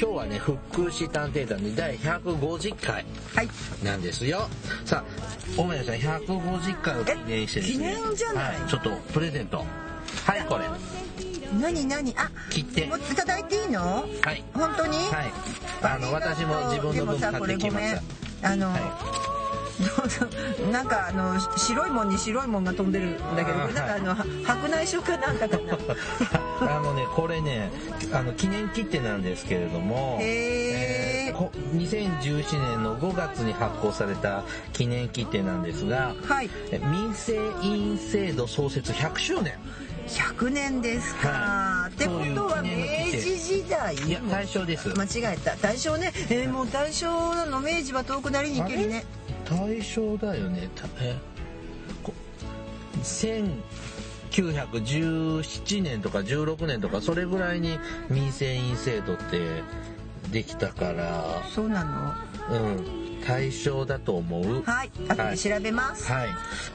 今日はね、福祉探偵団で第150回はい。なんですよ。さあ、大前さん、150回を記念してですね。え記念じゃない？はい、ちょっとプレゼント。はい、これ。なになにあ、切っていただいていいの？はい。本当に？はい。あの、私も自分の分でもさ、こ買ってきましれごめんた。。あの、はそうそうなんかあの白いもんに白いもんが飛んでるんだけど、なんかあのは白内障かなんかかな。あのね、これね、あの、記念切手なんですけれども、えーこ2017年の5月に発行された記念切手なんですが、はい。え民生委員制度創設100周年。100年ですか。はいってことは明治時代。いや、大正です。間違えた。大正ね。えーもう大正なの明治は遠くなりに行けるね。大正だよね。たえこ1917年とか16年とかそれぐらいに民生委員制度ってできたから、そうなの。うん、大正だと思う。はい。後で調べます。はい。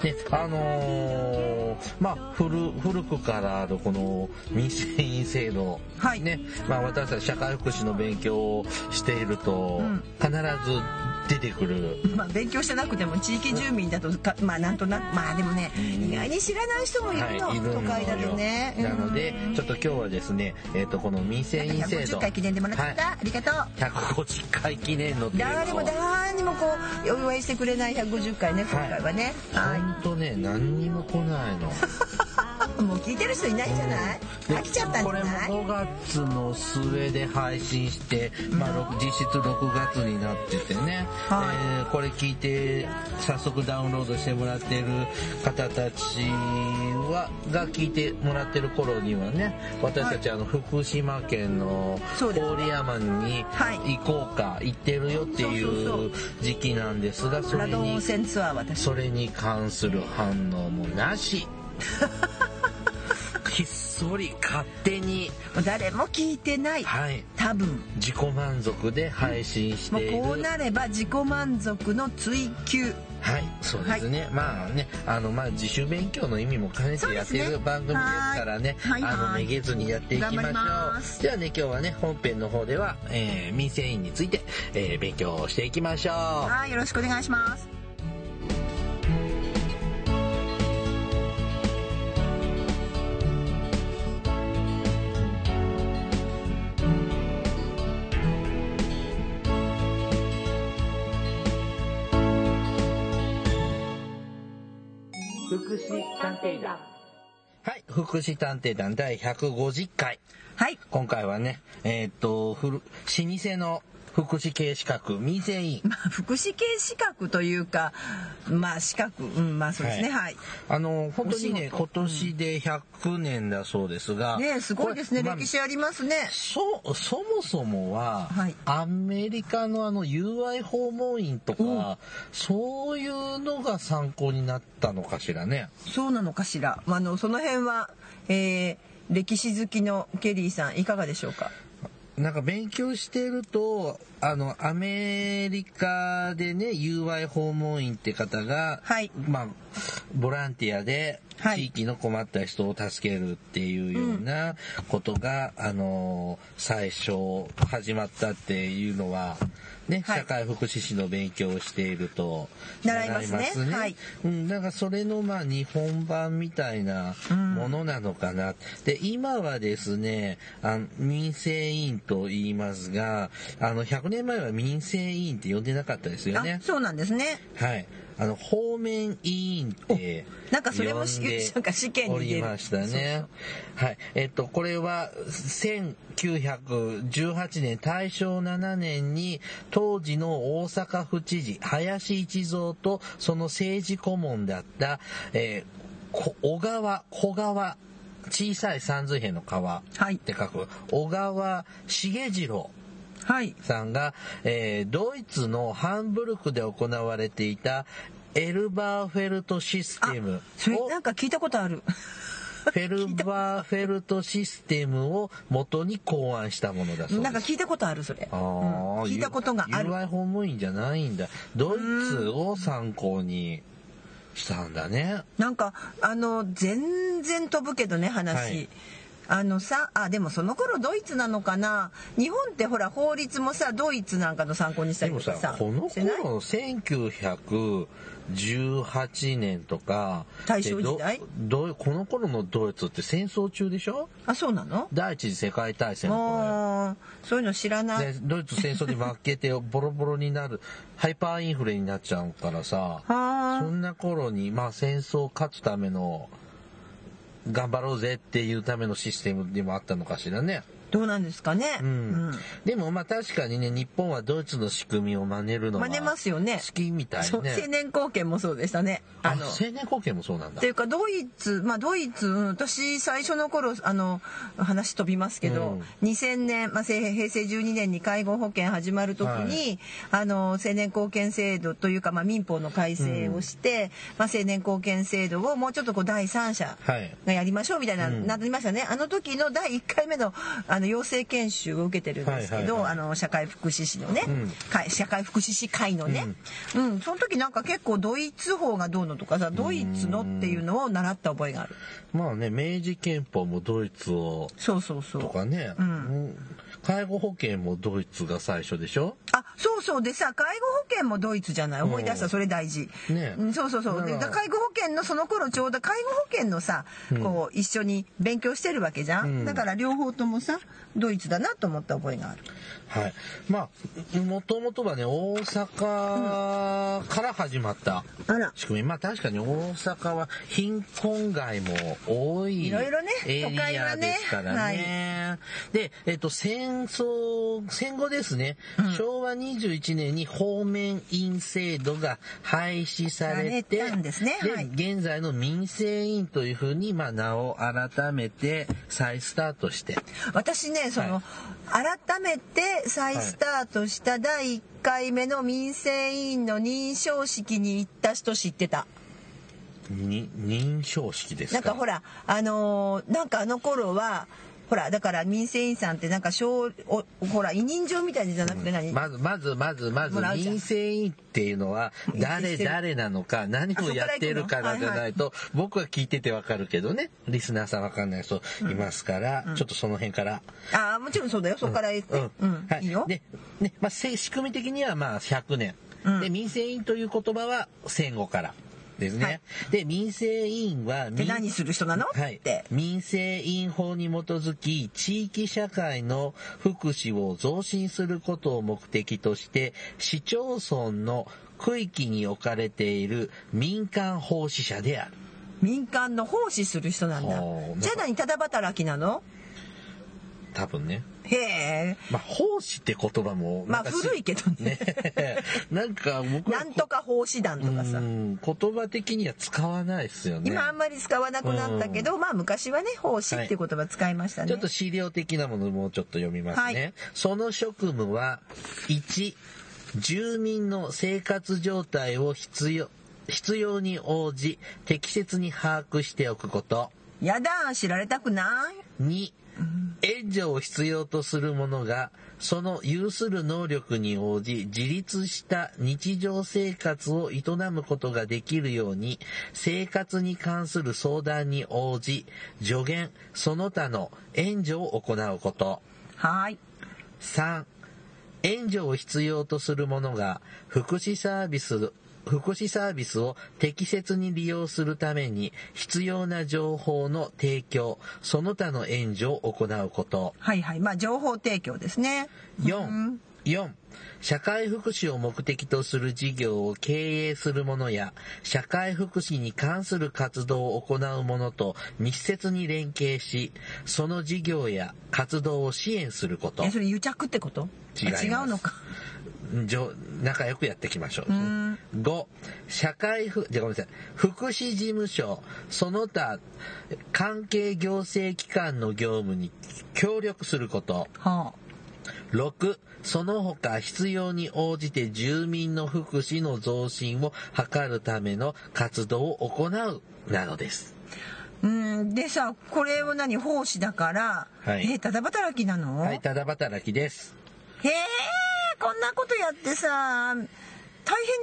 で、あのーまあ、古、古くからあるこの民生委員制度。はいね。まあ、私たち社会福祉の勉強をしていると、うん必ず出てくる。まあ勉強してなくても地域住民だとかまあなんとなくまあでもねうん意外に知らない人もいるの、はい、いるのよ都会だとね。なのでうん、ちょっと今日はですね、えっ、と、この民生委員制度。150回記念でもらった、はいありがとう。150回記念の誰も誰にもこうお祝いしてくれない150回ね今回はね。はほんとね、何にも来ないの。い。もう聞いてる人いないんじゃない？で飽きちゃったんじこれもゃない？5月の末で配信して、まあ、実質6月になっててね、はいえーこれ聞いて早速ダウンロードしてもらってる方たちはが聞いてもらってる頃にはね私たちあの福島県の郡山にはい行こうか行ってるよっていそう時期なんですがそれに泉ツアー私。それに関する反応もなし ひっそり勝手に。誰も聞いてない。はい。多分。自己満足で配信しもうている。こうなれば自己満足の追求。はいそうですね、まあねあのまあ自主勉強の意味も兼ねてやってる番組ですからね。はい。はい。あのはいめげずにやっていきましょう。す。ではね今日はね本編の方では、えー民生委員について、えー勉強をしていきましょう。はいよろしくお願いします。福祉探偵団はい福祉探偵団第150回はい。今回はねえーっと古老舗の福祉系資格民生委員。まあ、福祉系資格というか、まあ資格、うん、まあそうですね、はい。あの本当にね今年で100年だそうですが、ねすごいですね、まあ歴史ありますね。そそもそもは、はい。アメリカのあの友愛訪問員とか、うん。そういうのが参考になったのかしらね。そうなのかしら。あの、その辺は、えー、歴史好きのケリーさん、いかがでしょうか？なんか勉強してるとあのアメリカでね友愛訪問員って方が、はい。まあボランティアではい。地域の困った人を助けるっていうようなことが、あの最初始まったっていうのはね、はい社会福祉士の勉強をしていると習いますねはいうん、だからそれのまあ日本版みたいなものなのかな。で、今はですね、あの民生委員と言いますが、あの、100年前は民生委員って呼んでなかったですよあね、。そうなんですね。はい。あの、方面委員っておなんかそれもなんか試験にお出るりましたね。はい。えっと、これは、1918年、大正7年に、当時の大阪府知事、林一蔵と、その政治顧問だった、えーこ小川、小川、小さい三髄辺の川はいって書く、小川重次郎はいさんが、えードイツのハンブルクで行われていたエルバーフェルトシステムそれをなんか聞いたことある。フェルバーフェルトシステムを元に考案したものだそうです。なんか聞いたことあるそれ、あうん。ー聞いたことがある。UI ホームインじゃないんだ。ドイツを参考にしたんだね。なんかあの全然飛ぶけどね話、はいあのさあでもその頃ドイツなのかな？日本ってほら法律もさドイツなんかの参考にしたりとかさ、この頃1918年とか、大正時代？でどどこの頃のドイツって戦争中でしょ？あそうなの？第一次世界大戦のそういうの知らない、でドイツ戦争に負けてボロボロになるハイパーインフレになっちゃうからさはあ。そんな頃にまあ戦争を勝つための頑張ろうぜっていうためのシステムでもあったのかしらね。どうなんですかね、うん。でもまあ確かにね日本はドイツの仕組みを真似るのは真似ますよね。好きみたいそうね。青年貢献もそうでしたね。あの。青年貢献もそうなんだ。ってい。うかドイツまあドイツうん私最初の頃あの話飛びますけど、2000年、まあ、せ平成12年に介護保険始まる時に、あの青年貢献制度というか、まあ、民法の改正をして、まあ、青年貢献制度をもうちょっとこう第三者はい。がやりましょうみたいな、うん。なりましたね。あの時の第1回目のあの養成研修を受けてるんですけど、あの社会福祉士のね、うん。会社会福祉士会のね、うん。その時なんか結構ドイツ法がどうのとかさドイツのっていうのを習った覚えがある。まあね明治憲法もドイツをそうそうそう。とかね、うん。うん介護保険もドイツが最初でしょ？あそうそう。でさ介護保険もドイツじゃない？思い出した、うんそれ大事、ね。うん、そうそうそう。で介護保険のその頃ちょうど介護保険のさ、こう一緒に勉強してるわけじゃん。だから両方ともさドイツだなと思った覚えがあるはい。まあ、もともとはね、大阪から始まったあら。仕組み。まあ確かに大阪は貧困街も多いいろいろねエリアはねですからね。で、えっと、戦争、戦後ですね、昭和21年に方面院制度が廃止されて、されですね。はい。現在の民生委員というふうに、まあ名を改めて再スタートして、私ねその、改めて再スタートした第1回目の民生委員の認証式に行った人知ってた？に認証式ですか？なんかほらあのーなんかあの頃はほらだから民生委員さんってなんか小おほら委任状みたいじゃなくて何、まず、まず、まず、まずもらう、じゃん。民生委員っていうのは、誰、誰なのか、何をやってるからじゃないと、僕は聞いててわかるけどね、リスナーさんわかんない。人いますから、ちょっとその辺から。ああもちろんそうだよ。そこから言って、うん。はい。いよ。で、ね、まあ、せ仕組み的にはまあ100年。うん。で、民生委員という言葉は戦後からですね。はい。で、民生委員は民、で何する人なの、はい。って、民生委員法に基づき地域社会の福祉を増進することを目的として市町村の区域に置かれている民間奉仕者である。民間の奉仕する人なんだ。じゃあ何？ただ働きなの？多分ね。へえまあ、奉仕って言葉もまあ古いけどねね。なんか僕はなんとか奉仕団とかさうん言葉的には使わないですよね。今あんまり使わなくなったけど、まあ昔はね奉仕っていう言葉使いましたね、ちょっと資料的なものをもうちょっと読みますね。はいその職務は、1、住民の生活状態を必要、必要に応じ適切に把握しておくこと。やだ知られたくない2、援助を必要とする者が、その有する能力に応じ、自立した日常生活を営むことができるように、生活に関する相談に応じ、助言、その他の援助を行うこと。はい3、援助を必要とする者が、福祉サービス、福祉サービスを適切に利用するために必要な情報の提供、その他の援助を行うこと。はいはい。まあ情報提供ですね。4、4社会福祉を目的とする事業を経営する者や社会福祉に関する活動を行う者と密接に連携しその事業や活動を支援すること。えそれ癒着ってこと？違うのか仲良くやっていきましょう。ですねん。5社会ふじゃあごめんなさい。福祉事務所その他関係行政機関の業務に協力すること。は6、その他必要に応じて住民の福祉の増進を図るための活動を行う。などです。うん。でさこれを何奉仕だから、はい。えーただ働きなの、はい、ただ働きです。へえこんなことやってさ大変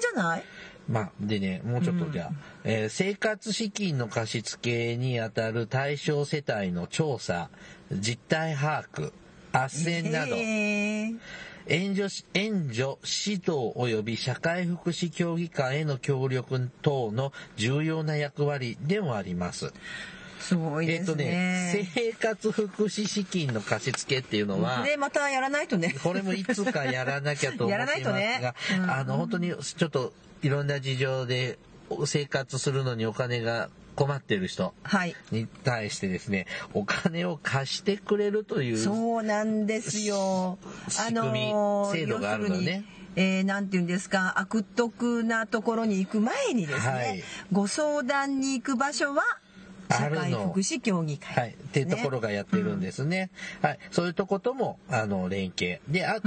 じゃない？まあ、でね、もうちょっとうんじゃあ、えー生活資金の貸付にあたる対象世帯の調査、実態把握、斡旋など、援助し、援助、指導及び社会福祉協議会への協力等の重要な役割でもあります。すごいえっ、とですね。ね、生活福祉資金の貸付っていうのは、でまたやらないとね。これもいつかやらなきゃと思いますやらないとねが、うんあの、本当にちょっといろんな事情で生活するのにお金が困ってる人はい。に対してですね、お金を貸してくれるという、そうなんですよ。仕組み制度があるのねえーなんて言うんですか悪徳なところに行く前にですね、はいご相談に行く場所は社会福祉協議会。はい、っていうところがやってるんですね。はい、そういうとことも、あの、連携。で、あ。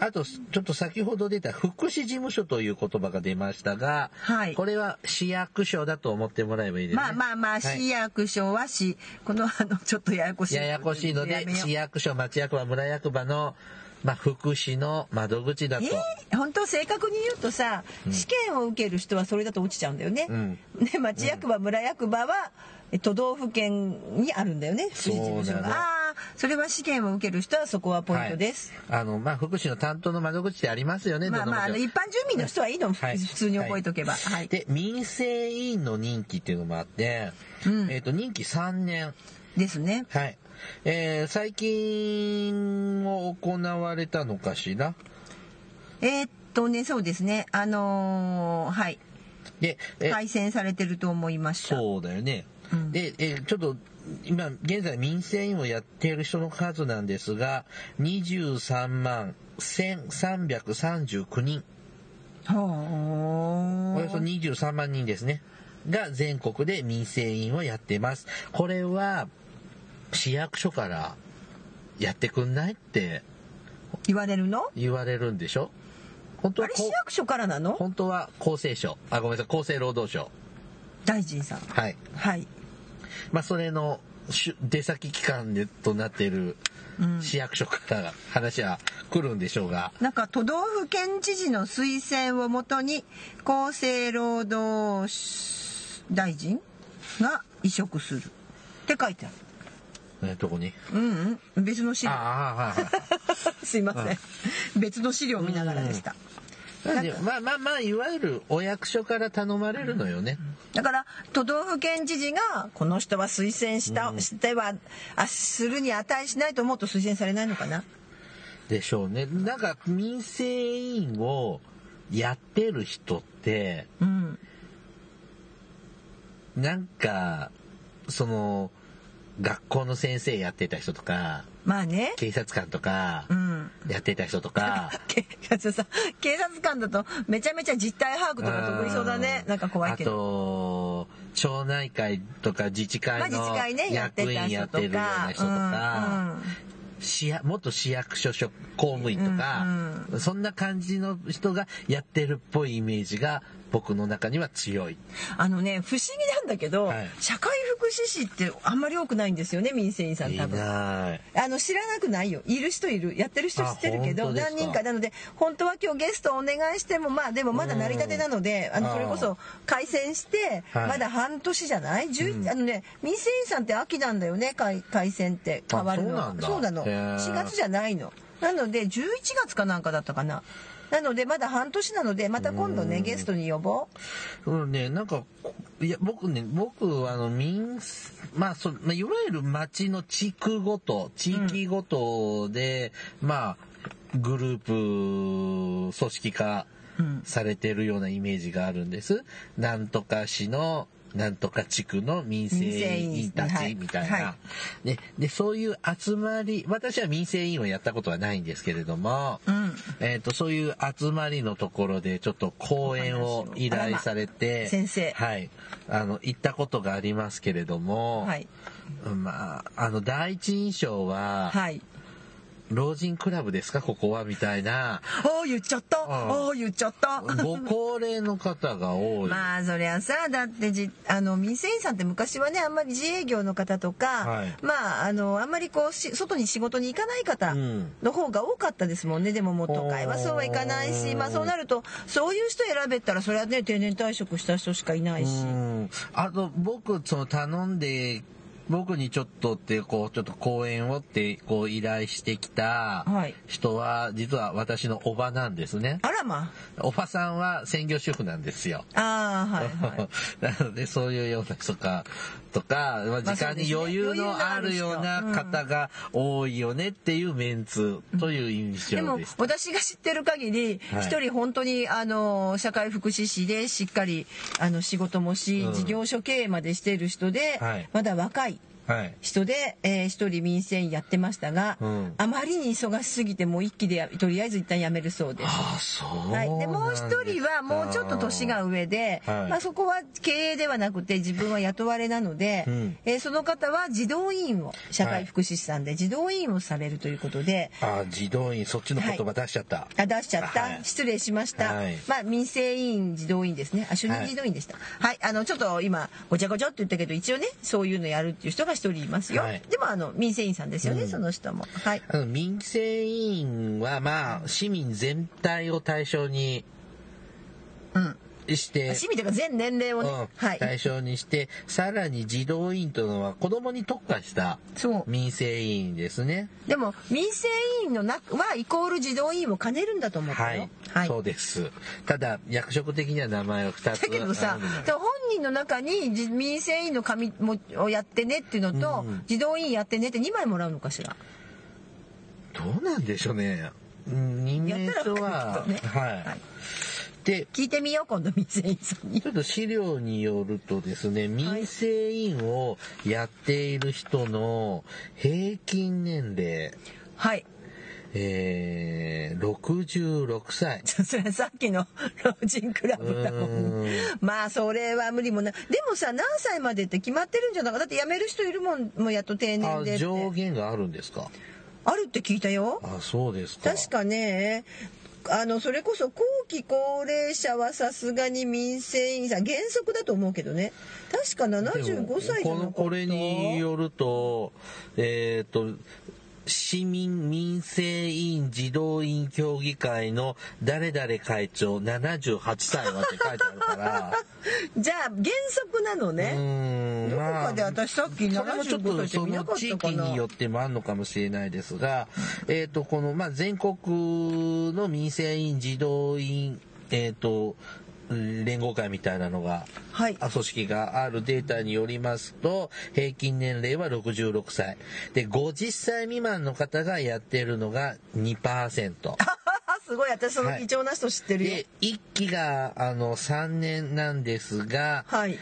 あと、ちょっと先ほど出た福祉事務所という言葉が出ましたが、はいこれは市役所だと思ってもらえばいいですね。まあまあまあ、はい市役所は市、このあの、ちょっとややこしい。ややこしいので市役所、町役場、村役場の、まあ、福祉の窓口だと。えー、本当正確に言うとさ、試験を受ける人はそれだと落ちちゃうんだよね。うんで町役場、村役場はえ都道府県にあるんだよね。福祉事務所がああそれは試験を受ける人はそこはポイントです。はいあの、まあ、福祉の担当の窓口ってありますよね、まあまああの一般住民の人はいいの、はい普通に覚えとけば。はい。で、民生委員の任期っていうのもあって、うんえっ、と、任期3年。ですね。はい。えー最近も行われたのかしら？えーっとねそうですねあのーはいで、え改選されてると思いました。そうだよね。うんで、えーちょっと、今、現在民生委員をやっている人の数なんですが、23万1339人、ほおよそ23万人ですね。が全国で民生委員をやってます。これは、市役所からやってくんないって言われるの？言われるんでしょ？本当あれはこ市役所からなの？本当は厚生省、あ、ごめんなさい、厚生労働省。大臣さん。はい。はい。まあ、それのし出先機関でとなっているうん市役所から話は来るんでしょうが、なんか都道府県知事の推薦をもとに厚生労働大臣が移植するって書いてある。ね、どこに？うんうん、別の資料。ああ、はいはい。すいません。別の資料を見ながらでした。なんで、まあまあまあ、いわゆるお役所から頼まれるのよね。だから都道府県知事がこの人は推薦した、してはあするに値しないと思うと推薦されないのかな？でしょうね。なんか、民生委員をやってる人って、うん。なんか、その、学校の先生やってた人とか、まあね。警察官とかう、ん。やってた人とか、警察さ警察官だとめちゃめちゃ実態把握とか得意そうだね。なんか怖いけど。あと、町内会とか自治会の会ねやってた役員やってるような人とか、市役元市役所職公務員とか、そんな感じの人がやってるっぽいイメージが僕の中には強い。あのね不思議なんだけど、はい。社会福祉士ってあんまり多くないんですよね民生委員さんい多分。あの知らなくないよ。いる人いる。やってる人知ってるけど何人か。なので本当は今日ゲストお願いしてもまあでもまだ成り立てなのであのそれこそ改選してはい。まだ半年じゃない、11あのね民生委員さんって秋なんだよね改改選って。変わるのあそうなんだ。そうなの。へー。4月じゃないの。なので11月かなんかだったかななのでまだ半年なのでまた今度ねゲストに呼ぼう。うんね、なんか、いや、僕ね、僕はあの、民、まあ、そ、まあ、いわゆる町の地区ごと、地域ごとで、まあ、グループ、組織化されてるようなイメージがあるんです。なんとか市の、なんとか地区の民生委員たちみたいな。はい。は。で、で、そういう集まり、私は民生委員をやったことはないんですけれども、うん。えっ、と、そういう集まりのところでちょっと講演を依頼されて、先生。はい。あの、行ったことがありますけれども、はい。まあ、あの、第一印象は、はい老人クラブですか？ここはみたいな。ああ、言っちゃった。ああ、言っちゃった。ご高齢の方が多い。まあそりゃさだってじあの民生委員さんって昔はねあんまり自営業の方とか、はいまああのあんまりこうし外に仕事に行かない方うんの方が多かったですもんねでももう都会はそうはいかないしまあそうなるとそういう人選べたらそれはね定年退職した人しかいないし。うんあと僕その頼んで僕にちょっとってこうちょっと講演をってこう依頼してきたはい人は実は私のおばなんですね。あらまおばさんは専業主婦なんですよ。ああーはいはい なのでそういうような人かとか、まあ、時間に余裕のあるような方が多いよねっていうメンツという印でも象です。私が知ってる限りはい。一人本当にあの社会福祉士でしっかりあの仕事もしうん。事業所経営までしている人ではい。まだ若い。人で、えー一人民生委員やってましたが、うん。あまりに忙しすぎてもう一気でやとりあえず一旦辞めるそうです。ああ、そうはい、でもう一人はもうちょっと年が上で、はい。まあ、そこは経営ではなくて自分は雇われなので、うん。えーその方は児童委員を社会福祉士さんで児童委員をされるということで、ああ、児童院、そっちの言葉出しちゃった。あ出しちゃった、はい。失礼しました、はい。まあ民生委員児童委員ですね。あ主任児童委員でした。はい、あのちょっと今ごちゃごちゃって言ったけど一応ねそういうのやるっていう人が一人いますよ、はい。でもあの民生委員さんですよね、うん。その人も。はい。あの民生委員はまあ市民全体を対象にうんして、市民というか全年齢をね、うん。はい。対象にしてさらに児童委員というのは子供に特化した民生委員ですね。でも民生委員の中はイコール児童委員を兼ねるんだと思ったはい。よ、はい。そうです。ただ役職的には名前は2つだけどさ本人の中にじ民生委員の紙もをやってねっていうのと、うん。児童委員やってねって2枚もらうのかしら？どうなんでしょうね。うん任命書は、ね。はい、はいで聞いてみよう今度民生委員さんに。ちょっと資料によるとですね、民生委員をやっている人の平均年齢、はい。えー、66歳。それはさっきの 老人クラブだもん。まあそれは無理もない。でもさ何歳までって決まってるんじゃなかだって辞める人いるもんもうやっと定年あで上限があるんですか？あるって聞いたよ。あそうですか。確かねあのそれこそ後期高齢者はさすがに民生委員さん原則だと思うけどね。確か75歳じゃなかった？このこれによるとえっ、と市民民生委員児童委員協議会の誰々会長78歳はって書いてあるから。じゃあ原則なのうねーんどこかで私さっきそれもちょっ75とそ歳って見な。の地かったかな域によってもあるのかもしれないですが、えっ、と、この、まあ、全国の民生委員、児童委員、えっ、と、連合会みたいなのが、はいあ組織があるデータによりますと、平均年齢は66歳。で、50歳未満の方がやってるのが2%。すごい私その貴重な人知ってるよで、1期が、あの、3年なんですが、はい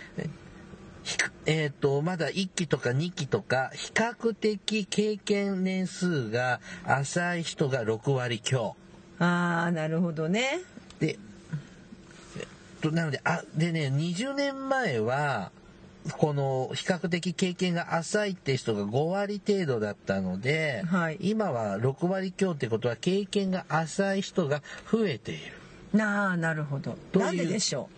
えっ、と、まだ1期とか2期とか、比較的経験年数が浅い人が6割強。ああなるほどねと、なので、あ、でね、20年前は、この比較的経験が浅いって人が5割程度だったので、はい。今は6割強ってことは経験が浅い人が増えている。なあなるほど。なんででしょ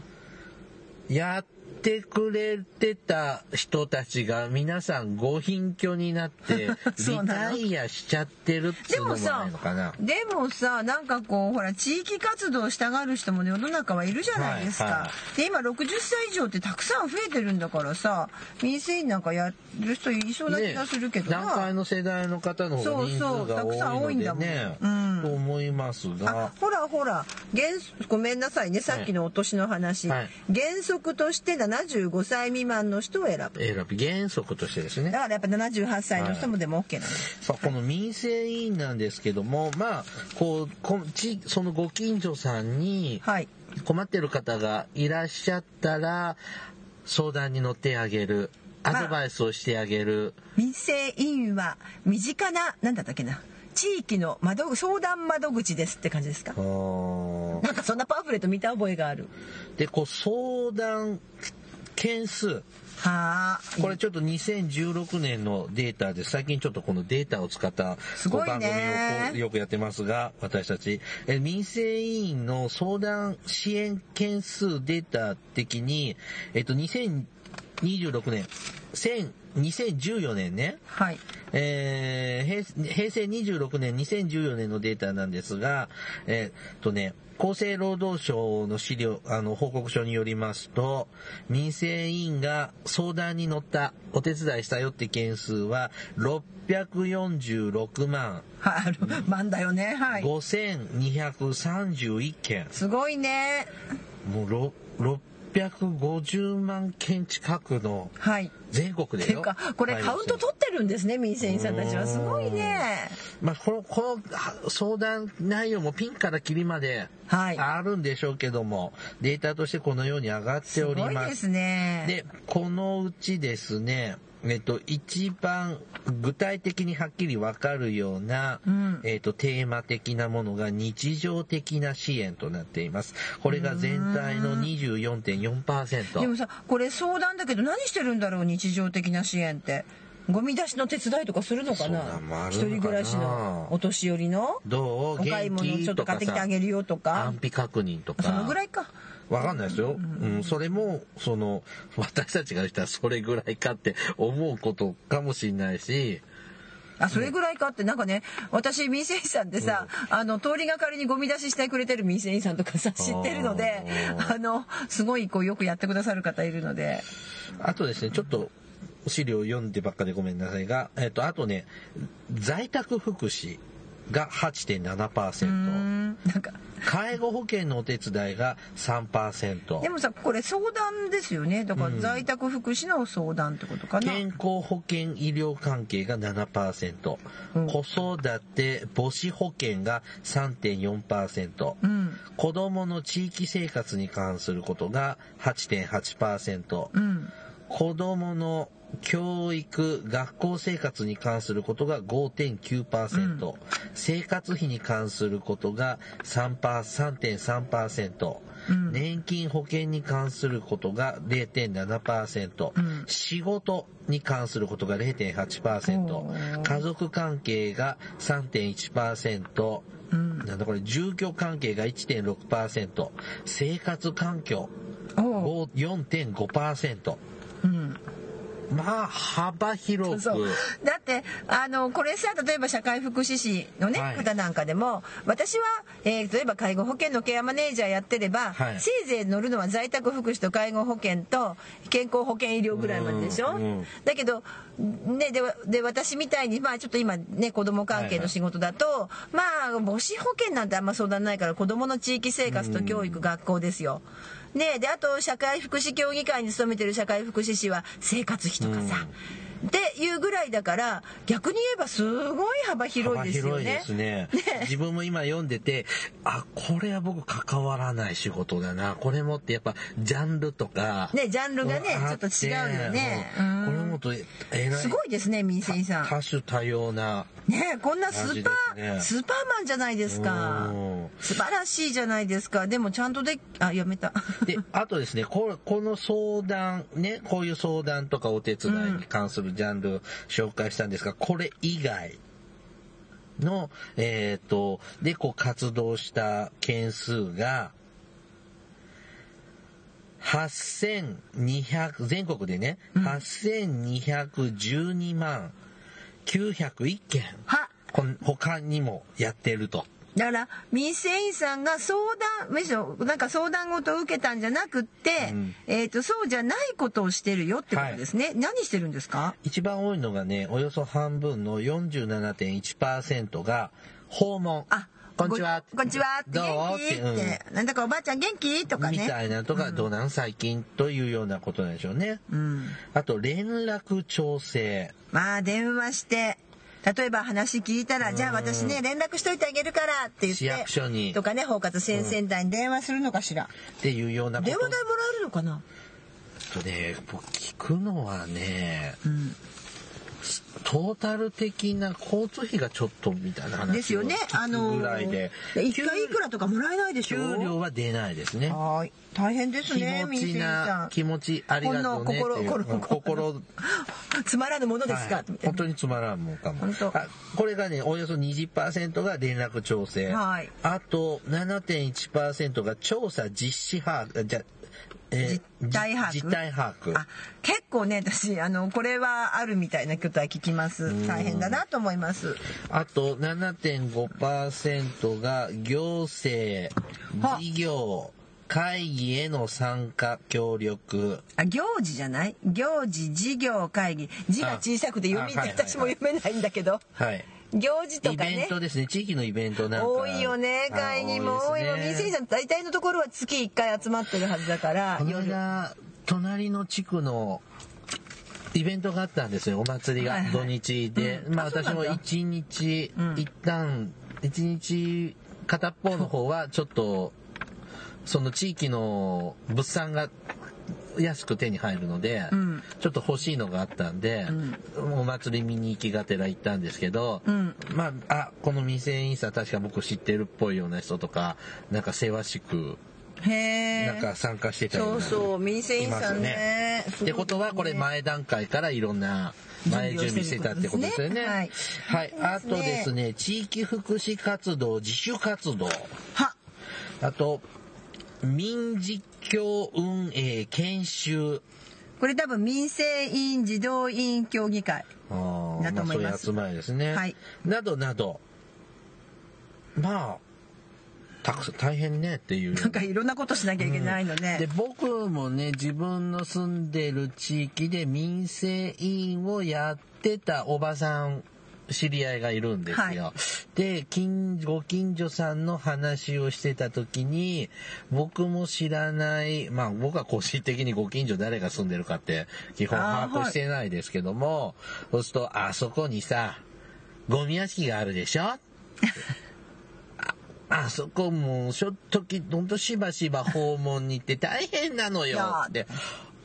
やってくれてた人たちが皆さんご隠居になって リタイアしちゃってるっていうのもでもさないのかな？でもさなんかこうほら地域活動したがる人も世の中はいるじゃないですか、はいはで今60歳以上ってたくさん増えてるんだからさ民生委員なんかやる人いそうな気がするけどな、段階の世代の方の方が人数そうそうがたくさん多多いいんだもん。のでね、うんと思いますあが、ほらほら。原ごめんなさいね。さっきのお年の話、はい。原則として75歳未満の人を選ぶ。選び原則としてですね。だ。からやっぱ78歳の人もでも OK なの、さあこの民生委員なんですけども、まあ、こう、こちそのご近所さんにはい。困ってる方がいらっしゃったら、相談に乗ってあげる。アドバイスをしてあげる。民生委員は身近ななんだったっけな地域の窓口相談窓口ですって感じですか？なんかそんなパンフレット見た覚えがある。で、こう、相談件数。はあ。これちょっと2016年のデータで最近ちょっとこのデータを使った番組をよくやってますが私たち。え民生委員の相談支援件数データ的にえっと2026年1000 2014年ね、はい。えー平平成26年、2014年のデータなんですが、えーっとね、厚生労働省の資料、あの、報告書によりますと、民生委員が相談に乗った、お手伝いしたよって件数は、646万 はい。万だよね。はい。5231件。すごいね。もうろ650万件近くのはい。全国でよ。これカウント取ってるんですね、民生委員さんたちは。すごいね。まあ、この、このあ相談内容もピンからキリまではい。あるんでしょうけども、データとしてこのように上がってすおりま。ごいですすね。で、このうちですね、えっと、一番具体的にはっきりわかるような、うんえっと、テーマ的なものが日常的な支援となっています。これが全体の24.4%。でもさ、これ相談だけど何してるんだろう、日常的な支援って。ゴミ出しの手伝いとかするのかな？一人暮らしのお年寄りのどう？お買い物ちょっと買ってきてあげるよとか安。否確認とか。そのぐらいか。わかんないですよ。うん、それも、その、私たちがしたらそれぐらいかって 思うことかもしれないし、あ、それぐらいかって、なんかね、私、民生委員さん。ってさ、あの、通りがかりにゴミ出ししてくれてる民生委員さんとかさ、知ってるので、ああの、すごい、こう、よくやってくださる方いるので。あとですね、ちょっと、資料読んでばっかでごめんなさいが、えっと、あとね、在宅福祉がう8.7%、ん、なんか、介護保険のお手伝いが3%で、もさ、これ相談ですよね。だから、うん。在宅福祉の相談ってことかな。健康保険医療関係が7%、うん。子育て母子保険が3.4%、うん、子供の地域生活に関することが8.8%、うん、子供の教育、学校生活に関することが5.9%、生活費に関することが3%、3.3%、うん。年金保険に関することが0.7%、うん。仕事に関することがお0.8%、ー家族関係が3.1%、うん。なんだこれ、住居関係が1.6%、生活環境おう。4.5%。うん。まあ、幅広く。そう。だってあのこれさ例えば社会福祉士の、ねはい。方なんかでも私は、えー例えば介護保険のケアマネージャーやってれば、はい。せいぜい乗るのは在宅福祉と介護保険と健康保険医療ぐらいまででしょ、うんうんだけど、ね、でで私みたいに、まあ、ちょっと今ね子供関係の仕事だと、まあ母子保険なんてあんま相談ないから子供の地域生活と教育、学校ですよ。ね、であと社会福祉協議会に勤めてる社会福祉士は生活費とかさ、っていうぐらいだから逆に言えばすごい幅広い幅ですよね。広いですね自分も今読んでて、あ、これは僕関わらない仕事だな。これもってやっぱジャンルとか。ねジャンルがねちょっと違うよねうんうんこれもっとえらい。すごいですね民生さん。多種多様な。ねこんなスーパー、ね。スーパーマンじゃないですか。うん。素晴らしいじゃないですか。でもちゃんとであやめた。で、あとですね、これこの相談、ね、こういう相談とかお手伝いに関するジャンル紹介したんですが、これ以外の、えっ、と、で、こう活動した件数が、8200、全国でね、8212万901件、は。他にもやってると。だから民生委員さんが相談むしろなんか相談事を受けたんじゃなくって、うん。えー、とそうじゃないことをしてるよってことですね、何してるんですか？一番多いのがね、およそ半分の47.1%が訪問。あこんにちは。ごこんにちは。ってどう元気？って、なんだかおばあちゃん元気？とうんかね。みたいなとか、どうなん？最近というようなことなんでしょうね。うん。あと、連絡調整。まあ電話して。例えば話聞いたら、じゃあ私ね連絡しといてあげるからって言って市役所に。とかね包括先々代に電話するのかしら、っていうようなこと。電話代もらえるのかな？とね、僕聞くのはね、うんトータル的な交通費がちょっとみたいな話ですよね。あのぐらいで。一回いくらとかもらえないでしょ？給料は出ないですね。はい。大変です気ね、持ちな、気持ちありがとうねっていう。ほんの心心、つまらぬものですか、はい本当につまらんもんかも本。当あこれがね、およそ20%が連絡調整。はいあと7.1%が調査実施把握、じゃ、えー実態把握？じ実態把握。あ結構ね私あのこれはあるみたいなことは聞きます。大変だなと思います。あと7.5%が行政、は。事業、会議への参加協力。あ行事じゃない？行事事業会議。字が小さくて読み私も読めないんだけど。はい。行事とイベンかねトですね。地域のイベントなんか。多いよね。会議も多いよあですね。民生さん大体のところは月1回集まってるはずだから。この間、隣の地区のイベントがあったんですよ、お祭りが、はいはい。土日で。うん。まあ私も一日、うん。一旦、一日片っぽの方はちょっと、その地域の物産が安く手に入るので、うん。ちょっと欲しいのがあったんで、お祭り見に行きがてら行ったんですけど、うん。まあ、あ、この店員さん確か僕知ってるっぽいような人とか、なんかせわしく、へえなんか参加してたりそうそう民生委員さんね。ってことはこれ前段階からいろんな前準備してたってことですよね。はい。はい。あとですね、地域福祉活動、自主活動。は。あと、民実況運営研修。これ多分民生委員児童委員協議会だと思いますあ、そういう集まりですね。はいなどなど。まあ、たくさん大変ねっていう。なんかいろんなことしなきゃいけないのね、で僕もね自分の住んでる地域で民生委員をやってたおばさん知り合いがいるんですよ。はで近ご近所さんの話をしてた時に僕も知らないまあ僕は個人的にご近所誰が住んでるかって基本把握してないですけども、そうするとあそこにさゴミ屋敷があるでしょ？あそこもう、しょっとき、ほんとしばしば訪問に行って大変なのよって。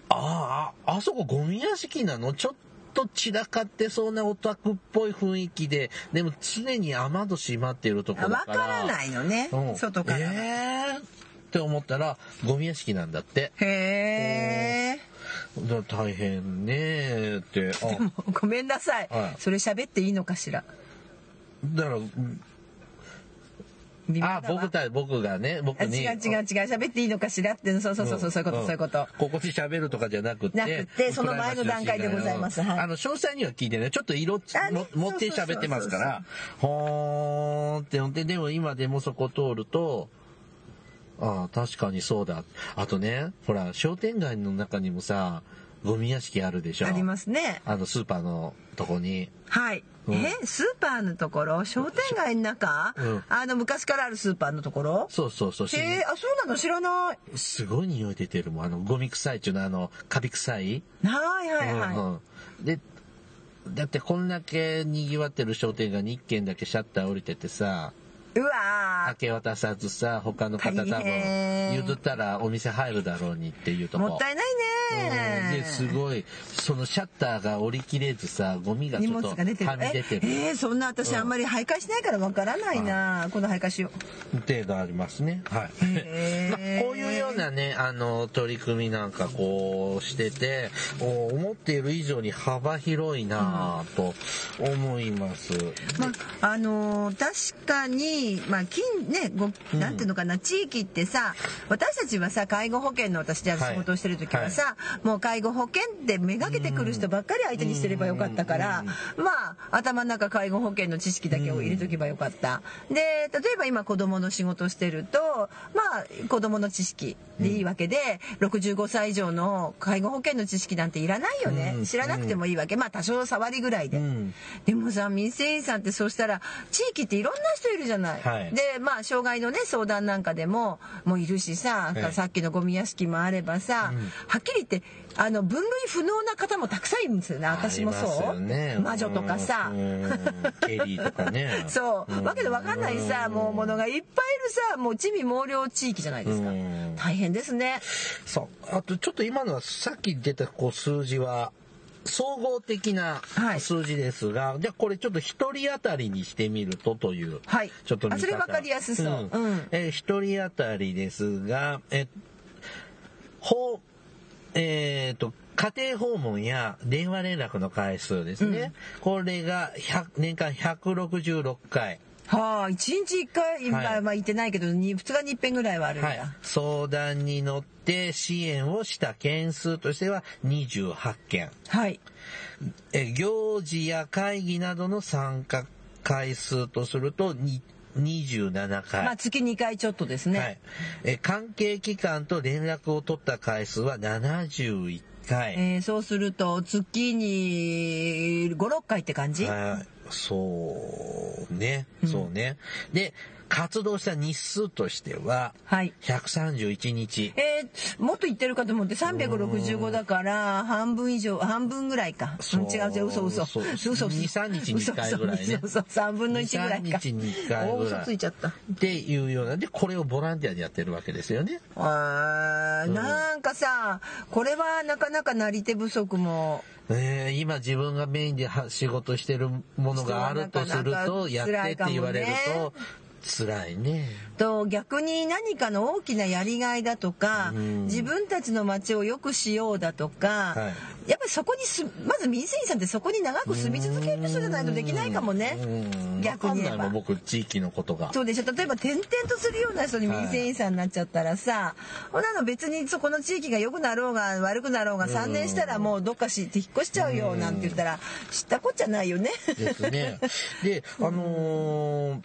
ああ、あそこゴミ屋敷なの？ちょっと散らかってそうなオタクっぽい雰囲気で、でも常に雨戸閉まってるとこあろだから。わからないのね、うん。外から、えーって思ったら、ゴミ屋敷なんだって。へえだから大変ねーって。あ。もうごめんなさい、はい。それ喋っていいのかしら。だから、うんあ、僕た僕がね、僕に。あ違う違う違う。喋っていいのかしらって。そうそうそうそう。そういうこと、ん。そういうこと。ここで喋るとかじゃなくて。なくてその前の段階でございます。はい。あの、詳細には聞いてね、ちょっと色持って喋ってますから、ほーんって思って、でも今でもそこ通ると、ああ、確かにそうだ。あとね、ほら、商店街の中にもさ、ゴミ屋敷あるでしょ。ありますね。あの、スーパーのとこに。はい、うんえスーパーのところ？商店街の中、うん。あの昔からあるスーパーのところ？そうそうそう。へえあそうなの？知らない。すごい匂い出てるもん。あの、ゴミ臭いっていうの？は、あの、カビ臭い？はいはいはい、うんうん。でだってこんだけ賑わってる商店街に1軒だけシャッター降りててさうわ明け渡さずさ他の方多分譲ったらお店入るだろうにっていうとこ。ーもったいないうん。ねですごいそのシャッターが降りきれずさゴミがち荷ょっとは物が出てる。み出てる。ええーそんな私あんまり徘徊しないからわからないな、今度徘徊しよう。っていうのありますね。はい。へー。まあ、こういうようなね、あの、取り組みなんかこうしてて、お思っている以上に幅広いなぁと思います。まああのー確かに、まあ近ねごなんていうのかな、地域ってさ私たちはさ介護保険の私じゃあはい仕事をしてる時はさ、もう介護保険でめがけてくる人ばっかり相手にしてればよかったから、まあ頭の中介護保険の知識だけを入れとけばよかった。で例えば今子供の仕事をしてるとまあ子供の知識でいいわけで、65歳以上の介護保険の知識なんていらないよね、うん知らなくてもいいわけまあ多少触りぐらいで。うん。でもさ民生委員さんってそうしたら地域っていろんな人いるじゃない。はい。でまあ障害のね相談なんかでももういるしさ、はいさっきのゴミ屋敷もあればさ、うん。はっきり言ってあの分類不能な方もたくさんいるんですよね。私もそう、よね。魔女とかさ。うん。ケリーとかね。そう、わけでわかんないさもうものがいっぱいいるさもう地味猛量地域じゃないですか、うん。大変ですね。そう。あとちょっと今のはさっき出たこう数字は総合的なはい。数字ですが、じゃあこれちょっと一人当たりにしてみるとという、はい。ちょっと見それ分かりやすそう。うん。えー一人当たりですが、え、ほえっ、と、家庭訪問や電話連絡の回数ですね。これが100年間166回。はあ一日一回、はいまあまあ言ってないけどに二日に一遍ぐらいはあるんだ、はい。相談に乗って支援をした件数としては28件。はいえ行事や会議などの参加回数とするとに27回。まあ月2回ちょっとですね、はい、え関係機関と連絡を取った回数は71回。えーそうすると月に56回って感じ、はい、そうね、そうね。で、活動した日数としては、はい。131日。えーもっと言ってるかと思って365だから半分以上半分ぐらいか。そう。うん違う違う嘘嘘。そう。嘘嘘。2 3日に一回ぐらいね。嘘嘘3分の1ぐらいか。2 3日に一回ぐらい。大嘘ついちゃった。っていうような。でこれをボランティアでやってるわけですよね。あーなんかさこれはなかなかなり手不足も。えー今自分がメインでは仕事してるものがあるとするとやってって言われると辛いね。と逆に何かの大きなやりがいだとかうん。自分たちの街を良くしようだとか、はい。やっぱりそこにすまず民生委員さんってそこに長く住み続ける人じゃないとできないかもね。うん。逆に言えば。僕地域のことが。そうでしょ。例えば転々とするような人に民生委員さんになっちゃったらさ、ほんなの別にそこの地域が良くなろうが悪くなろうが3年したらもうどっかしって引っ越しちゃうよなんて言ったら知ったこっちゃないよね。ですね。で、あのー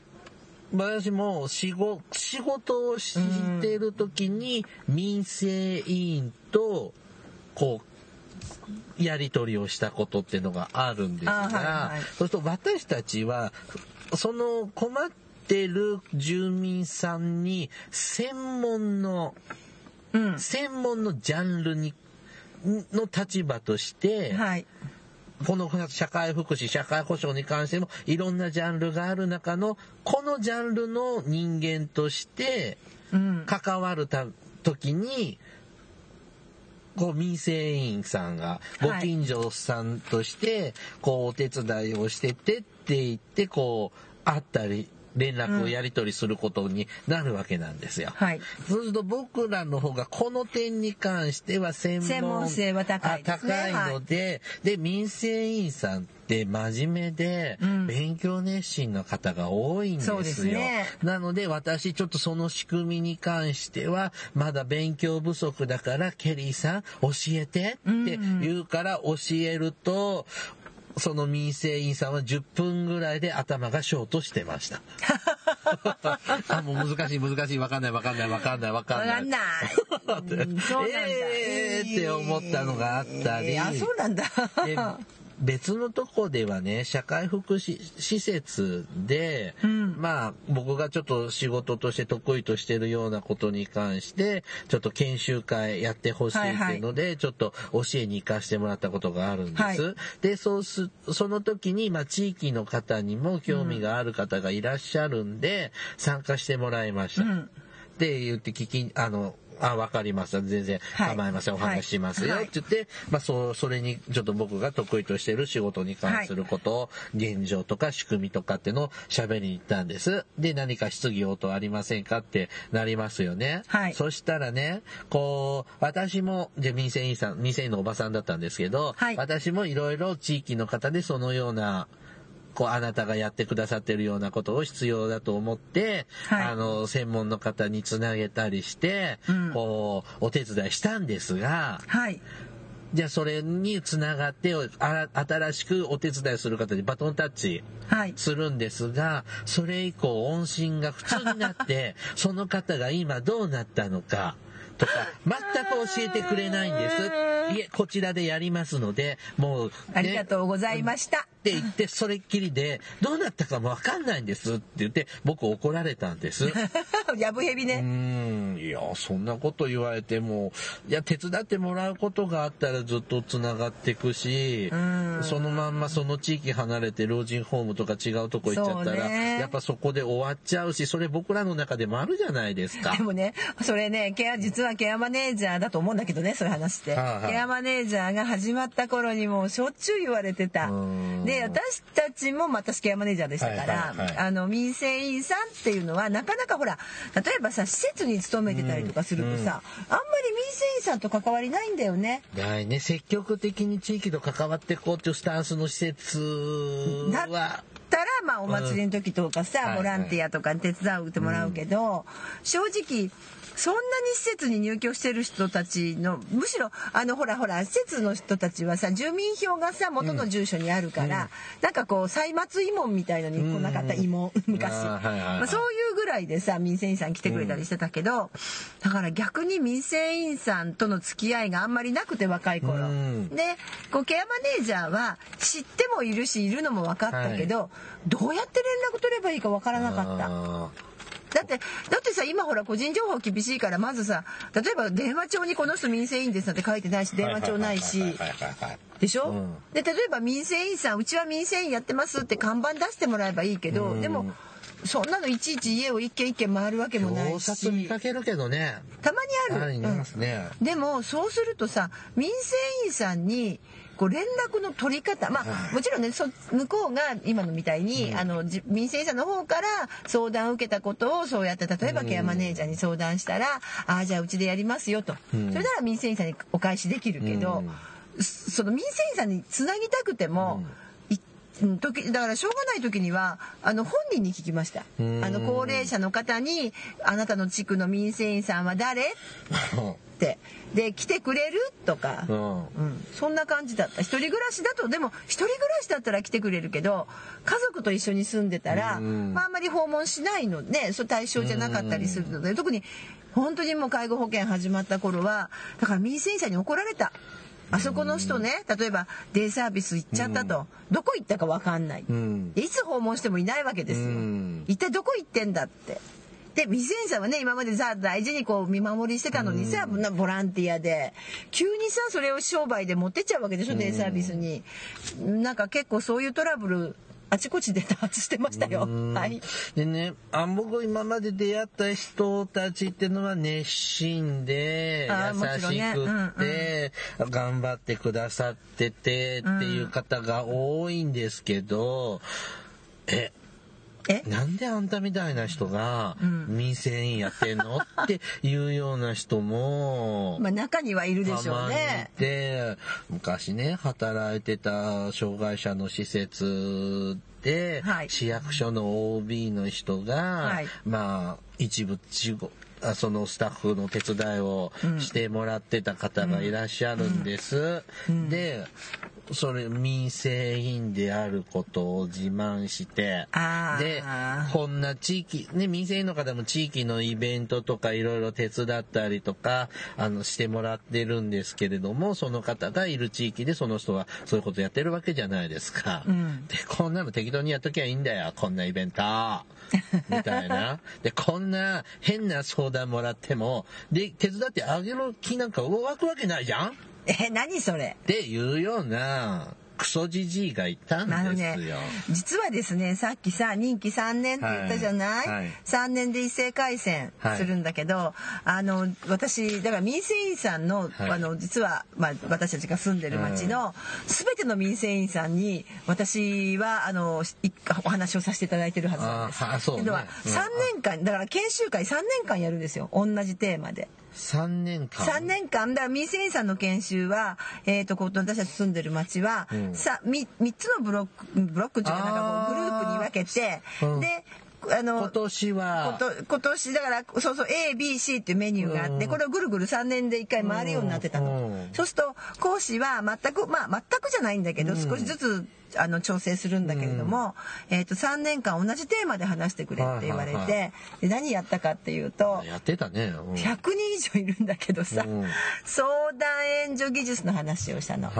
私も仕事仕事をしてる時に民生委員とこうやり取りをしたことっていうのがあるんですが、あはいはい。そうすると私たちはその困ってる住民さんに専門のうん。専門のジャンルにの立場として、はいこの社会福祉、社会保障に関してもいろんなジャンルがある中の、このジャンルの人間としてうん。関わるた時に、こう民生委員さんがごはい。近所さんとしてこうお手伝いをしててって言ってこう会ったり連絡をやり取りすることになるわけなんですよ。はい。そうすると僕らの方がこの点に関しては専門専門性は高いあですね。高いので、で、民生委員さんって真面目で、うん。勉強熱心な方が多いんですよ。そうですね。なので私ちょっとその仕組みに関しては、まだ勉強不足だから、ケリーさん教えてって言うから教えると、その民生委員さんは10分ぐらいで頭がショートしてました。あ、もう難しい難しい、わかんないわかんないわかんないわかんない。わかんない。なんだ。えーって思ったのがあったりえーあ、そうなんだ。で別のとこではね、社会福祉施設で、うんまあ、僕がちょっと仕事として得意としてるようなことに関して、ちょっと研修会やってほしいっていうので、ちょっと教えに行かしてもらったことがあるんです。はいで、そうす、その時に、まあ、地域の方にも興味がある方がいらっしゃるんで、参加してもらいました。うんって言って聞き、あの、あ、わかりました。全然はい構いません。お話ししますよ。はいって言って、まあ、そう、それに、ちょっと僕が得意としている仕事に関することを、現状とか仕組みとかってのを喋りに行ったんです。で、何か質疑応答ありませんかってなりますよね。はいそしたらね、こう、私も、で、民生委員さん、民生委員のおばさんだったんですけど、はい私もいろいろ地域の方でそのような、こう、あなたがやってくださってるようなことを必要だと思って、はいあの、専門の方につなげたりして、うんこう、お手伝いしたんですが、はい。じゃあそれにつながって、あ新しくお手伝いする方にバトンタッチはい。するんですが、それ以降音信が普通になって、その方が今どうなったのか、とか、全く教えてくれないんです。いえ、こちらでやりますので、もう、ねありがとうございました。って言って、それっきりで、どうなったかもわかんないんですって言って、僕怒られたんです。やぶへびね。ん、いや、そんなこと言われても、いや、手伝ってもらうことがあったらずっと繋がっていくしん、そのまんまその地域離れて老人ホームとか違うとこ行っちゃったら、ねやっぱそこで終わっちゃうし、それ僕らの中でもあるじゃないですかで。もね、それね、ケア、実はケアマネージャーだと思うんだけどね、そういう話って。ケはいはいケアマネージャーが始まった頃にもうしょっちゅう言われてたうんで私たちもまたケアマネージャーでしたから、あの民生委員さんっていうのはなかなかほら例えばさ施設に勤めてたりとかするとさ、うん。あんまり民生委員さんと関わりないんだよね。はいね、積極的に地域と関わっていこうっていうスタンスの施設だっは、たらまあお祭りの時とかさ、うん。ボランティアとか手伝うってもらうけど、正直そんなに施設に入居してる人たちのむしろあのほらほら施設の人たちはさ住民票がさ元の住所にあるから、なんかこう歳末慰問みたいのに来なかったうん。慰問昔、あーはいはいはい。まあ、そういうぐらいでさ民生委員さん来てくれたりしてたけど、だから逆に民生委員さんとの付き合いがあんまりなくて若い頃、うん。でこうケアマネージャーは知ってもいるしいるのも分かったけど、どうやって連絡取ればいいか分からなかった。あだってだってさ今ほら個人情報厳しいからまずさ例えば電話帳にこの人民生委員ですなんて書いてないしー電話帳ないしでしょ、うん。で例えば民生委員さんうちは民生委員やってますって看板出してもらえばいいけど、うん。でもそんなのいちいち家を一軒一軒回るわけもない表札見しかけるけどね。たまにある。ありますね。でもそうするとさ民生委員さんにこう連絡の取り方。まあもちろんねそ向こうが今のみたいに、あのじ民生委員さんの方から相談を受けたことをそうやって例えばケアマネージャーに相談したら「ああじゃあうちでやりますよ」と、うん。それなら民生委員さんにお返しできるけど、その民生委員さんにつなぎたくても、いうん時だからしょうがない時にはあの本人に聞きました。あうん。の高齢者の方に「あなたの地区の民生委員さんは誰? 」って。で来てくれる？とか、うん。うん、そんな感じだった。一人暮らしだと。でも一人暮らしだったら来てくれるけど家族と一緒に住んでたら、うん。まあ、あんまり訪問しないのねそう対象じゃなかったりするので特に本当にもう介護保険始まった頃はだから民生委員さんに怒られた。あそこの人ね例えばデイサービス行っちゃったと、どこ行ったか分かんない、いつ訪問してもいないわけですよ、うん。一体どこ行ってんだって。で未成年さんはね今までさ大事にこう見守りしてたのにさ、なボランティアで。急にさそれを商売で持ってっちゃうわけでしょ、デイサービスに。なんか結構そういうトラブルあちこちで多発してましたよ。うん。はい。でね、あ僕今まで出会った人たちっていうのは熱心で優しねくって、頑張ってくださっててっていう方が多いんですけど、ええなんであんたみたいな人が民生委員やってんのっていうような人も、まあ中にはいるでしょうね。たまにいて昔ね働いてた障害者の施設で、はい。市役所の OB の人が、はい。まあ一部仕事あそのスタッフの手伝いをしてもらってた方がいらっしゃるんです。でそれ民生委員であることを自慢してでこんな地域ね民生委員の方も地域のイベントとかいろいろ手伝ったりとかあのしてもらってるんですけれどもその方がいる地域でその人はそういうことやってるわけじゃないですか。ん。でこんなの適当にやっときゃいいんだよこんなイベント みたいな。でこんな変な相談もらってもで手伝ってあげる気なんか湧くわけないじゃんえ何それ？っていうようなクソじじいがいたんですよ。実はですねさっきさ任期3年って言ったじゃない、はいはい。3年で一斉改選するんだけど、あの私だから民生委員さんの,、はい。あの実は、まあ、私たちが住んでる町の全ての民生委員さんに私はあのいお話をさせていただいてるはずなんです。あーそうね。けどはうん3年間だから研修会3年間やるんですよ。同じテーマで。3年間。3年間。だから民生委員さんの研修は、えー、と私たち住んでる町は、うん。さ 3, 3つのブロックブロックっていうかなんかこうグループに分けて、うん。であの今年は、今年だからそうそう ABC っていうメニューがあって、うん。これをぐるぐる3年で1回回るようになってたの、うん。そうすると講師は全くまあ全くじゃないんだけど、うん。少しずつあの調整するんだけれども、えー、と3年間同じテーマで話してくれって言われて、で何やったかっていうとやってたね。うん。100人以上いるんだけどさ、うん。相談援助技術の話をしたの。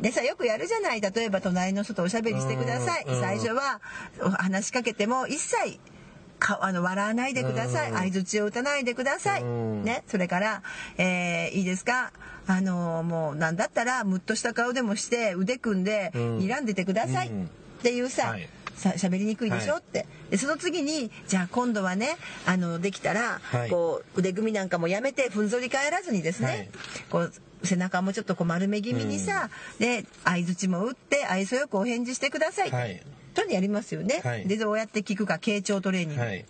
でさよくやるじゃない。例えば隣の人とおしゃべりしてください。うん最初はお話しかけても一切かあの笑わないでください。うん。相づちを打たないでください、うん。ね、それから、えーいいですか？あのもうなんだったらムッとした顔でもして腕組んでうん。睨んでてください、うん。っていうさ、はい。さ喋りにくいでしょ、はい。って。でその次にじゃあ今度はねあのできたら、はい。こう腕組みなんかもやめてふんぞり返らずにですね、はい。こう背中もちょっとこう丸め気味にさ、で相づちも打って愛想よくお返事してください、はい。とにやりますよね、はい。でどうやって聞くか傾聴トレーニング、はい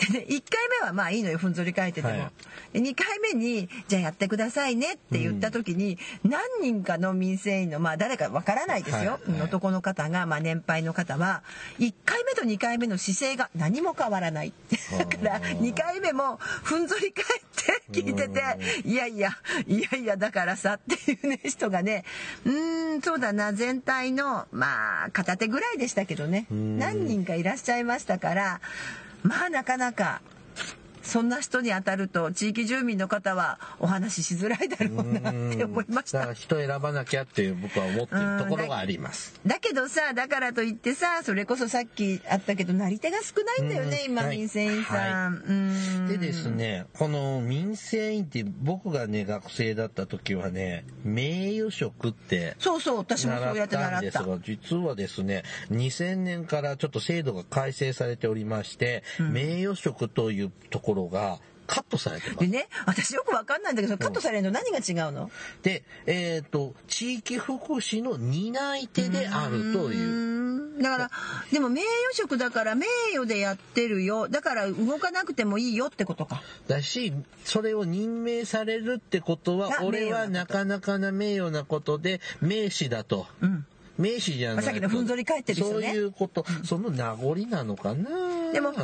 でね、1回目はまあいいのよふんぞり返ってても、はい。で2回目に「じゃあやってくださいね」って言った時に、何人かの民生委員のまあ誰かわからないですよ、はい。はい。男の方が、まあ、年配の方は1回目と2回目の姿勢が何も変わらない。だから2回目もふんぞり返って聞いてて「いやいやいやいやだからさ」っていうね人がねうーんそうだな全体のまあ片手ぐらいでしたけどね。ん。何人かいらっしゃいましたからまあなかなか。そんな人に当たると地域住民の方はお話ししづらいだろうなって思いました。人選ばなきゃっていう僕は思ってるところがあります。だけどさだからといってさそれこそさっきあったけどなり手が少ないんだよね、今うんはい民生委員さん。うんでですね、この民生委員って僕がね、学生だった時はね、名誉職ってそうそう私もそうやって習った。んですが、実はですね、2000年からちょっと制度が改正されておりまして、名誉職というところがカットされてますで。ね私よくわかんないんだけどカットされるの何が違うの？で、えっ、と、地域福祉の担い手であるという。うんだからでも名誉職だから名誉でやってるよだから動かなくてもいいよってことか。だし、それを任命されるってことは、が俺はなかなかな名誉なことで、名士だと。うん名士じゃないと。さっきのふんぞり返ってる人ねそういうこと、その名残なのかな。でもも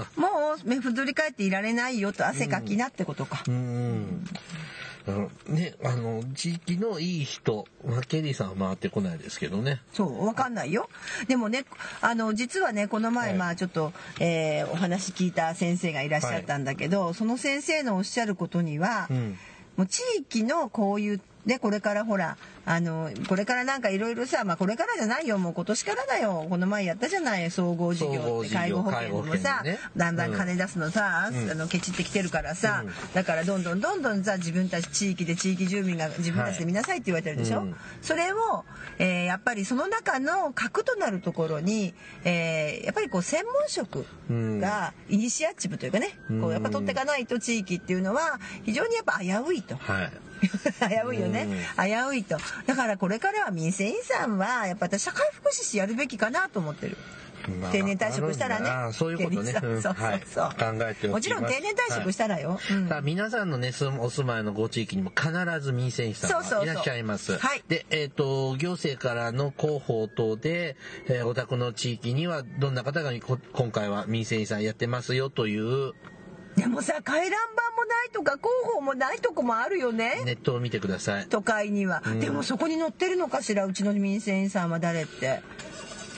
うふんぞり返っていられないよと汗かきなってことか。うん。うんね、あの、地域のいい人、まあ、ケリーさんは回ってこないですけどね。そう、わかんないよ。でもね、あの、実はね、この前、はいまあ、ちょっと、えーお話聞いた先生がいらっしゃったんだけど、その先生のおっしゃることには、うん。もう地域のこういう、で、これからほら、あの、これからなんかいろいろさ、まあ、これからじゃないよ、もう今年からだよ。この前やったじゃない、総合事業って、介護保険もさ、ね。だんだん金出すのさ、うん。あの、ケチってきてるからさ、うん。だからどんどんどんどんさ、自分たち地域で地域住民が自分たちで見なさいって言われてるでしょ、はいうん。それを、えーやっぱりその中の核となるところに、えーやっぱりこう専門職がイニシアチブというかね、こうやっぱ取っていかないと地域っていうのは非常にやっぱ危ういと。はい。危ういよね、危ういと。だからこれからは民生委員さんはやっぱり社会福祉士やるべきかなと思ってる。まあ定年退職したらね。そういうことね。そうそうそう。はい。そう考えておきます。もちろん定年退職したらよ、うん。さあ皆さんのねお住まいのご地域にも必ず民生委員さんいらっしゃいます。はい。で、えっ、と行政からの広報等で、えーお宅の地域にはどんな方がこ今回は民生委員さんやってますよというでもさ回覧板もないとか広報もないとこもあるよねネットを見てください。都会には、んでもそこに載ってるのかしら？うちの民生委員さんは誰って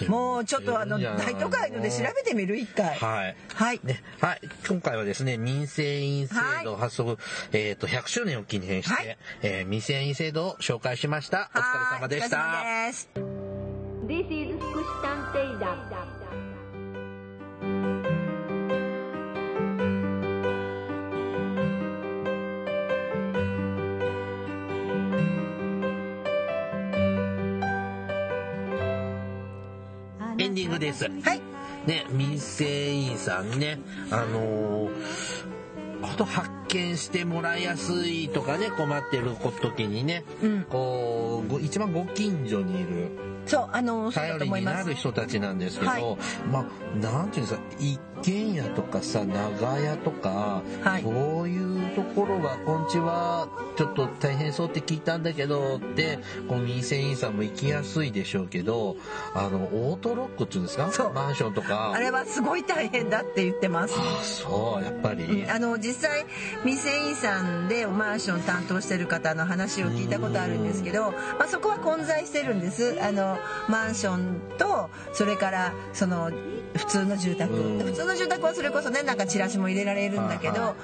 もうちょっとあの大都会ので調べてみる一回はい。はいね、はい。今回はですね、民生委員制度発足、えっ、と、100周年を記念して、はいえー民生委員制度を紹介しました。お疲れ様でした。はいお疲れ様です This is 福祉探偵団。ディングです。はいね、民生委員さんね、あのーあと発見してもらいやすいとかね、困ってる時にね、うんこう、ご一番ご近所にいる、そうあの頼りになる人たちなんですけど、はい。まあ、なんていうんですか、一軒家とかさ、長屋とか、はい。そういうところが、こんにちは、ちょっと大変そうって聞いたんだけど、って、こう、民生委員さんも行きやすいでしょうけど、あの、オートロックっていうんですか？マンションとか。あれはすごい大変だって言ってます。あそう、やっぱり。あの実際民生委員さんでマンション担当してる方の話を聞いたことあるんですけど、まあ、そこは混在してるんです。あのマンションとそれからその普通の住宅。うん。普通の住宅はそれこそねなんかチラシも入れられるんだけど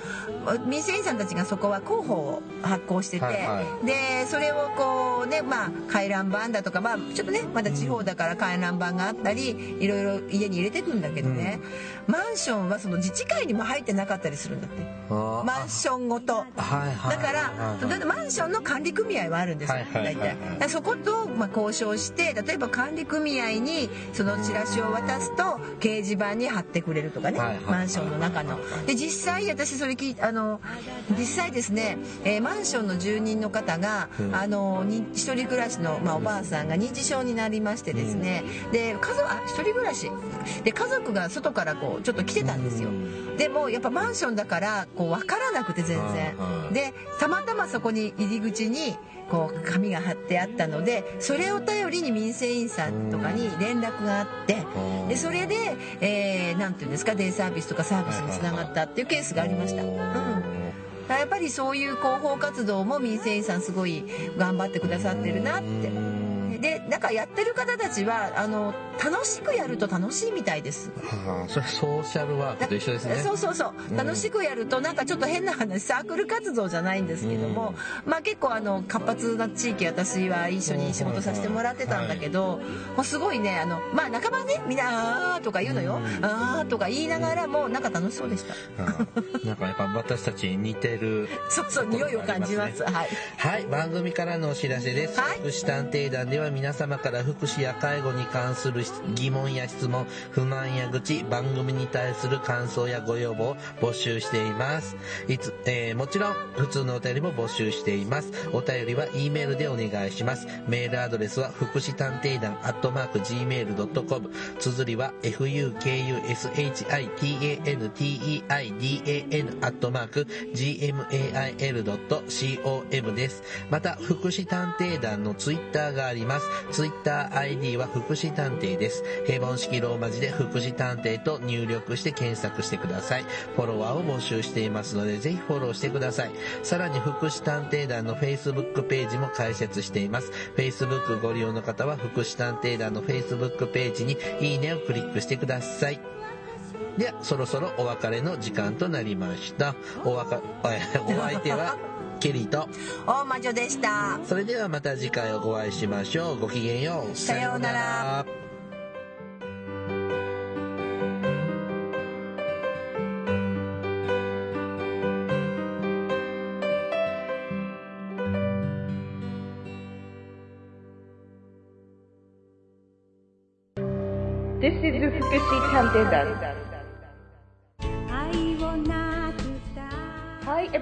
民生委員さんたちがそこは広報を発行してて、はいはでそれをこうねまあ回覧板だとかまあちょっとねまだ地方だから回覧板があったりいろいろ家に入れてくんだけどね、マンションはその自治会にも入ってなかったりするんだって。あマンションごと。はいはいだからマンションの管理組合はあるんですよ。はいはいはい大体。そこと、まあ、交渉して例えば管理組合にそのチラシを渡すと掲示板に貼ってくれるとかね、はいはいマンションの中の。で実際私それ聞いあの実際ですね、えーマンションの住人の方が、うん。あのに一人暮らしの、まあ、おばあさんが認知症になりましてですね、で家族あ一人暮らし。で家族が外からこうちょっと来てたんですよ。でもやっぱマンションだからこう分からなくて全然。でたまたまそこに入り口にこう紙が貼ってあったのでそれを頼りに民生委員さんとかに連絡があってうん。でそれで、えーていうんですかデイサービスとかサービスにつながったっていうケースがありました。うん。やっぱりそういう広報活動も民生委員さんすごい頑張ってくださってるなって。でなんかやってる方たちはあの楽しくやると楽しいみたいです。はあ、それソーシャルワークと一緒ですね。そうそうそう。うん。楽しくやるとなんかちょっと変な話サークル活動じゃないんですけども、まあ結構あの活発な地域私は一緒に仕事させてもらってたんだけど、もうすごいねあのまあ仲間ねみんな「あー」とか言うのよ「うん。あー」とか言いながらもなんか楽しそうでした。はあなんかやっぱ私たちに似てる。そうそう匂いを感じます。はい。はい、番組からのお知らせです。はい。福祉探偵団では皆様から福祉や介護に関する疑問や質問、不満や愚痴、番組に対する感想やご要望を募集しています。いつ、えーもちろん普通のお便りも募集しています。お便りは E メールでお願いします。メールアドレスは福祉探偵団アットマーク Gmail.com。綴りは fukushitanteidan アットマーク gmail.com です。また、福祉探偵団のツイッターがあります。ます。ツイッター ID は福祉探偵です。平凡式ローマ字で福祉探偵と入力して検索してください。フォロワーを募集していますので、ぜひフォローしてください。さらに、福祉探偵団の Facebook ページも開設しています。Facebook ご利用の方は、福祉探偵団の Facebook ページにいいねをクリックしてください。では、そろそろお別れの時間となりました。おわか、お相手は、ケリーと、大魔女でしたそれではまた次回お会いしましょう。ごきげんよう。さようなら。This is Fukushi Tantedan. Hi